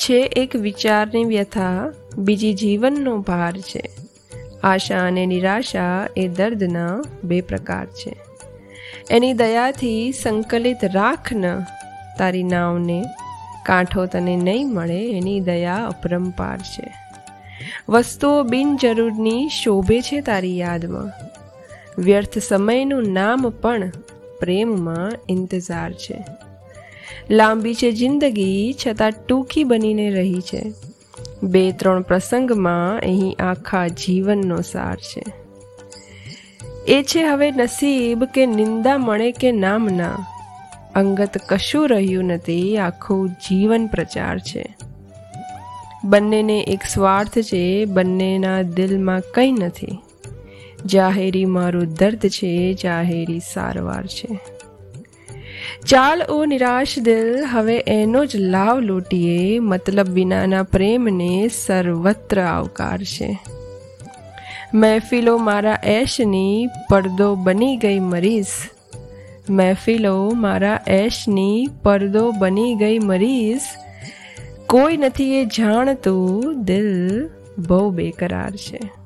છે એક વિચારની વ્યથા, બીજી જીવનનો ભાર છે. આશા અને નિરાશા એ દર્દના બે પ્રકાર છે. એની દયાથી સંકલિત રાખ ન, તારી નાવને. કાંઠો તને નહીં મળે, એની દયા અપરંપાર છે. વસ્તુઓ બિનજરૂરની શોભે છે તારી યાદમાં. વ્યર્થ સમયનું નામ પણ પ્રેમમાં ઇંતજાર છે. લાંબી છે જિંદગી, છતાં ટૂંકી બનીને રહી છે. બે, ત્રણ પ્રસંગમાં અહીં આખા જીવનનો સાર છે. એ છે હવે નસીબ કે નિંદા મળે કે નામના અંગત કશું રહ્યું નથી, આખું જીવન પ્રચાર છે. બંનેને એક સ્વાર્થ છે, બંનેના દિલમાં કંઈ નથી. જાહેરી મારું દર્દ છે, જાહેરી સારવાર છે. ચાલ ઓ નિરાશ દિલ, હવે એનો જ લાવ લૂંટીએ. મતલબ વિનાના પ્રેમને સર્વત્ર આવકાર છે મહેફિલો મારા એશની પડદો બની ગઈ મરીઝ મહેફિલો મારા એશની પડદો બની ગઈ મરીઝ કોઈ નથી એ જાણતું, દિલ બહુ બેકરાર છે.